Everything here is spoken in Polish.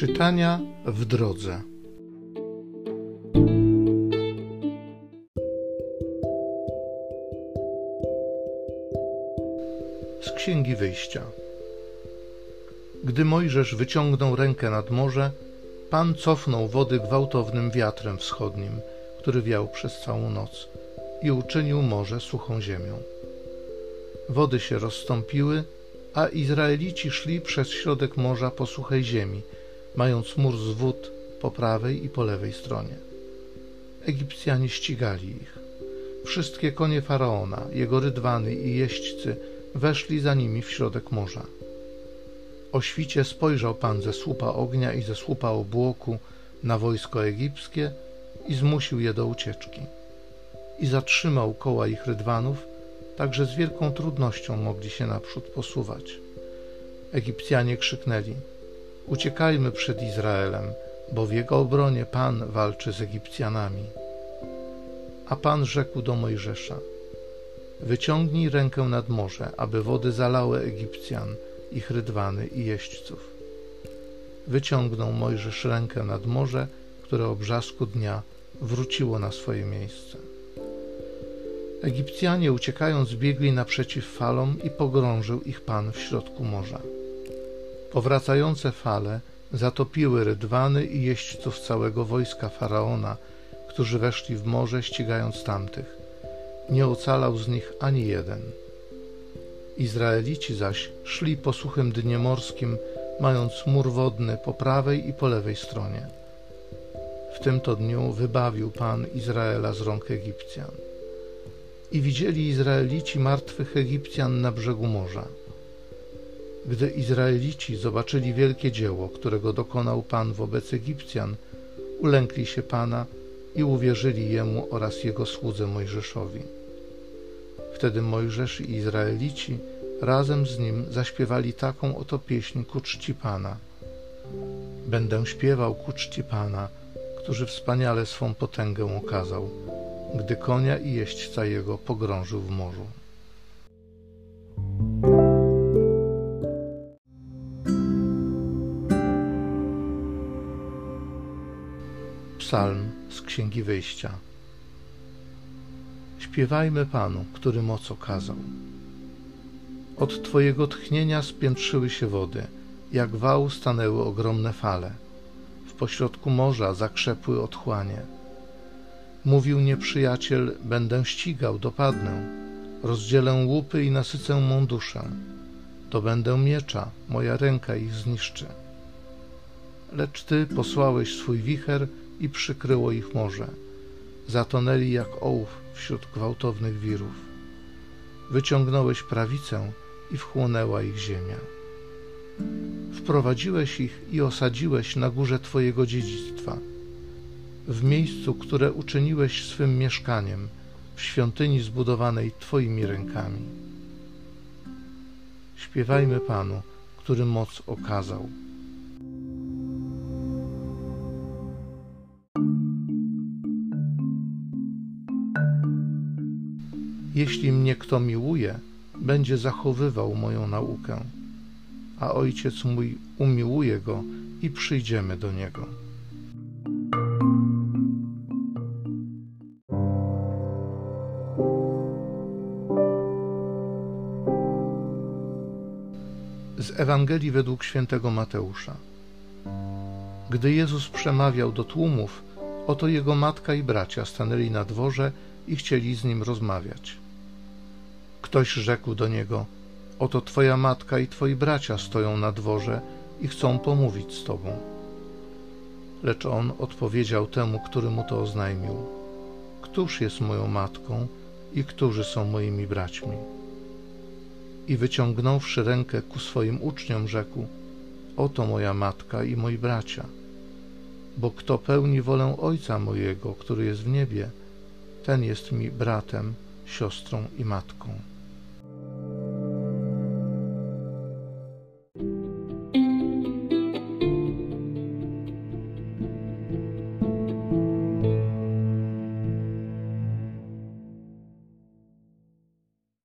Czytania w drodze. Z Księgi Wyjścia. Gdy Mojżesz wyciągnął rękę nad morze, Pan cofnął wody gwałtownym wiatrem wschodnim, który wiał przez całą noc i uczynił morze suchą ziemią. Wody się rozstąpiły, a Izraelici szli przez środek morza po suchej ziemi, mając mur z wód po prawej i po lewej stronie. Egipcjanie ścigali ich. Wszystkie konie faraona, jego rydwany i jeźdźcy weszli za nimi w środek morza. O świcie spojrzał Pan ze słupa ognia i ze słupa obłoku na wojsko egipskie i zmusił je do ucieczki. I zatrzymał koła ich rydwanów, tak że z wielką trudnością mogli się naprzód posuwać. Egipcjanie krzyknęli: Uciekajmy przed Izraelem, bo w jego obronie Pan walczy z Egipcjanami. A Pan rzekł do Mojżesza: Wyciągnij rękę nad morze, aby wody zalały Egipcjan, ich rydwany i jeźdźców. Wyciągnął Mojżesz rękę nad morze, które o brzasku dnia wróciło na swoje miejsce. Egipcjanie uciekając biegli naprzeciw falom i pogrążył ich Pan w środku morza. Powracające fale zatopiły rydwany i jeźdźców całego wojska Faraona, którzy weszli w morze ścigając tamtych. Nie ocalał z nich ani jeden. Izraelici zaś szli po suchym dnie morskim, mając mur wodny po prawej i po lewej stronie. W tym to dniu wybawił Pan Izraela z rąk Egipcjan. I widzieli Izraelici martwych Egipcjan na brzegu morza. Gdy Izraelici zobaczyli wielkie dzieło, którego dokonał Pan wobec Egipcjan, ulękli się Pana i uwierzyli Jemu oraz Jego słudze Mojżeszowi. Wtedy Mojżesz i Izraelici razem z nim zaśpiewali taką oto pieśń ku czci Pana. Będę śpiewał ku czci Pana, który wspaniale swą potęgę okazał, gdy konia i jeźdźca jego pogrążył w morzu. Psalm z Księgi Wyjścia. Śpiewajmy Panu, który moc okazał. Od Twojego tchnienia spiętrzyły się wody, jak wał stanęły ogromne fale. W pośrodku morza zakrzepły otchłanie. Mówił nieprzyjaciel, będę ścigał, dopadnę. Rozdzielę łupy i nasycę mą duszę. To będę miecza, moja ręka ich zniszczy. Lecz Ty posłałeś swój wicher i przykryło ich morze. Zatonęli jak ołów wśród gwałtownych wirów. Wyciągnąłeś prawicę i wchłonęła ich ziemia. Wprowadziłeś ich i osadziłeś na górze Twojego dziedzictwa, w miejscu, które uczyniłeś swym mieszkaniem, w świątyni zbudowanej Twoimi rękami. Śpiewajmy Panu, który moc okazał. Jeśli mnie kto miłuje, będzie zachowywał moją naukę, a ojciec mój umiłuje go i przyjdziemy do niego. Z Ewangelii według świętego Mateusza. Gdy Jezus przemawiał do tłumów, oto jego matka i bracia stanęli na dworze i chcieli z nim rozmawiać. Ktoś rzekł do niego: Oto twoja matka i twoi bracia stoją na dworze i chcą pomówić z tobą. Lecz on odpowiedział temu, który mu to oznajmił: Któż jest moją matką i którzy są moimi braćmi? I wyciągnąwszy rękę ku swoim uczniom, rzekł: Oto moja matka i moi bracia. Bo kto pełni wolę Ojca mojego, który jest w niebie, ten jest mi bratem, siostrą i matką.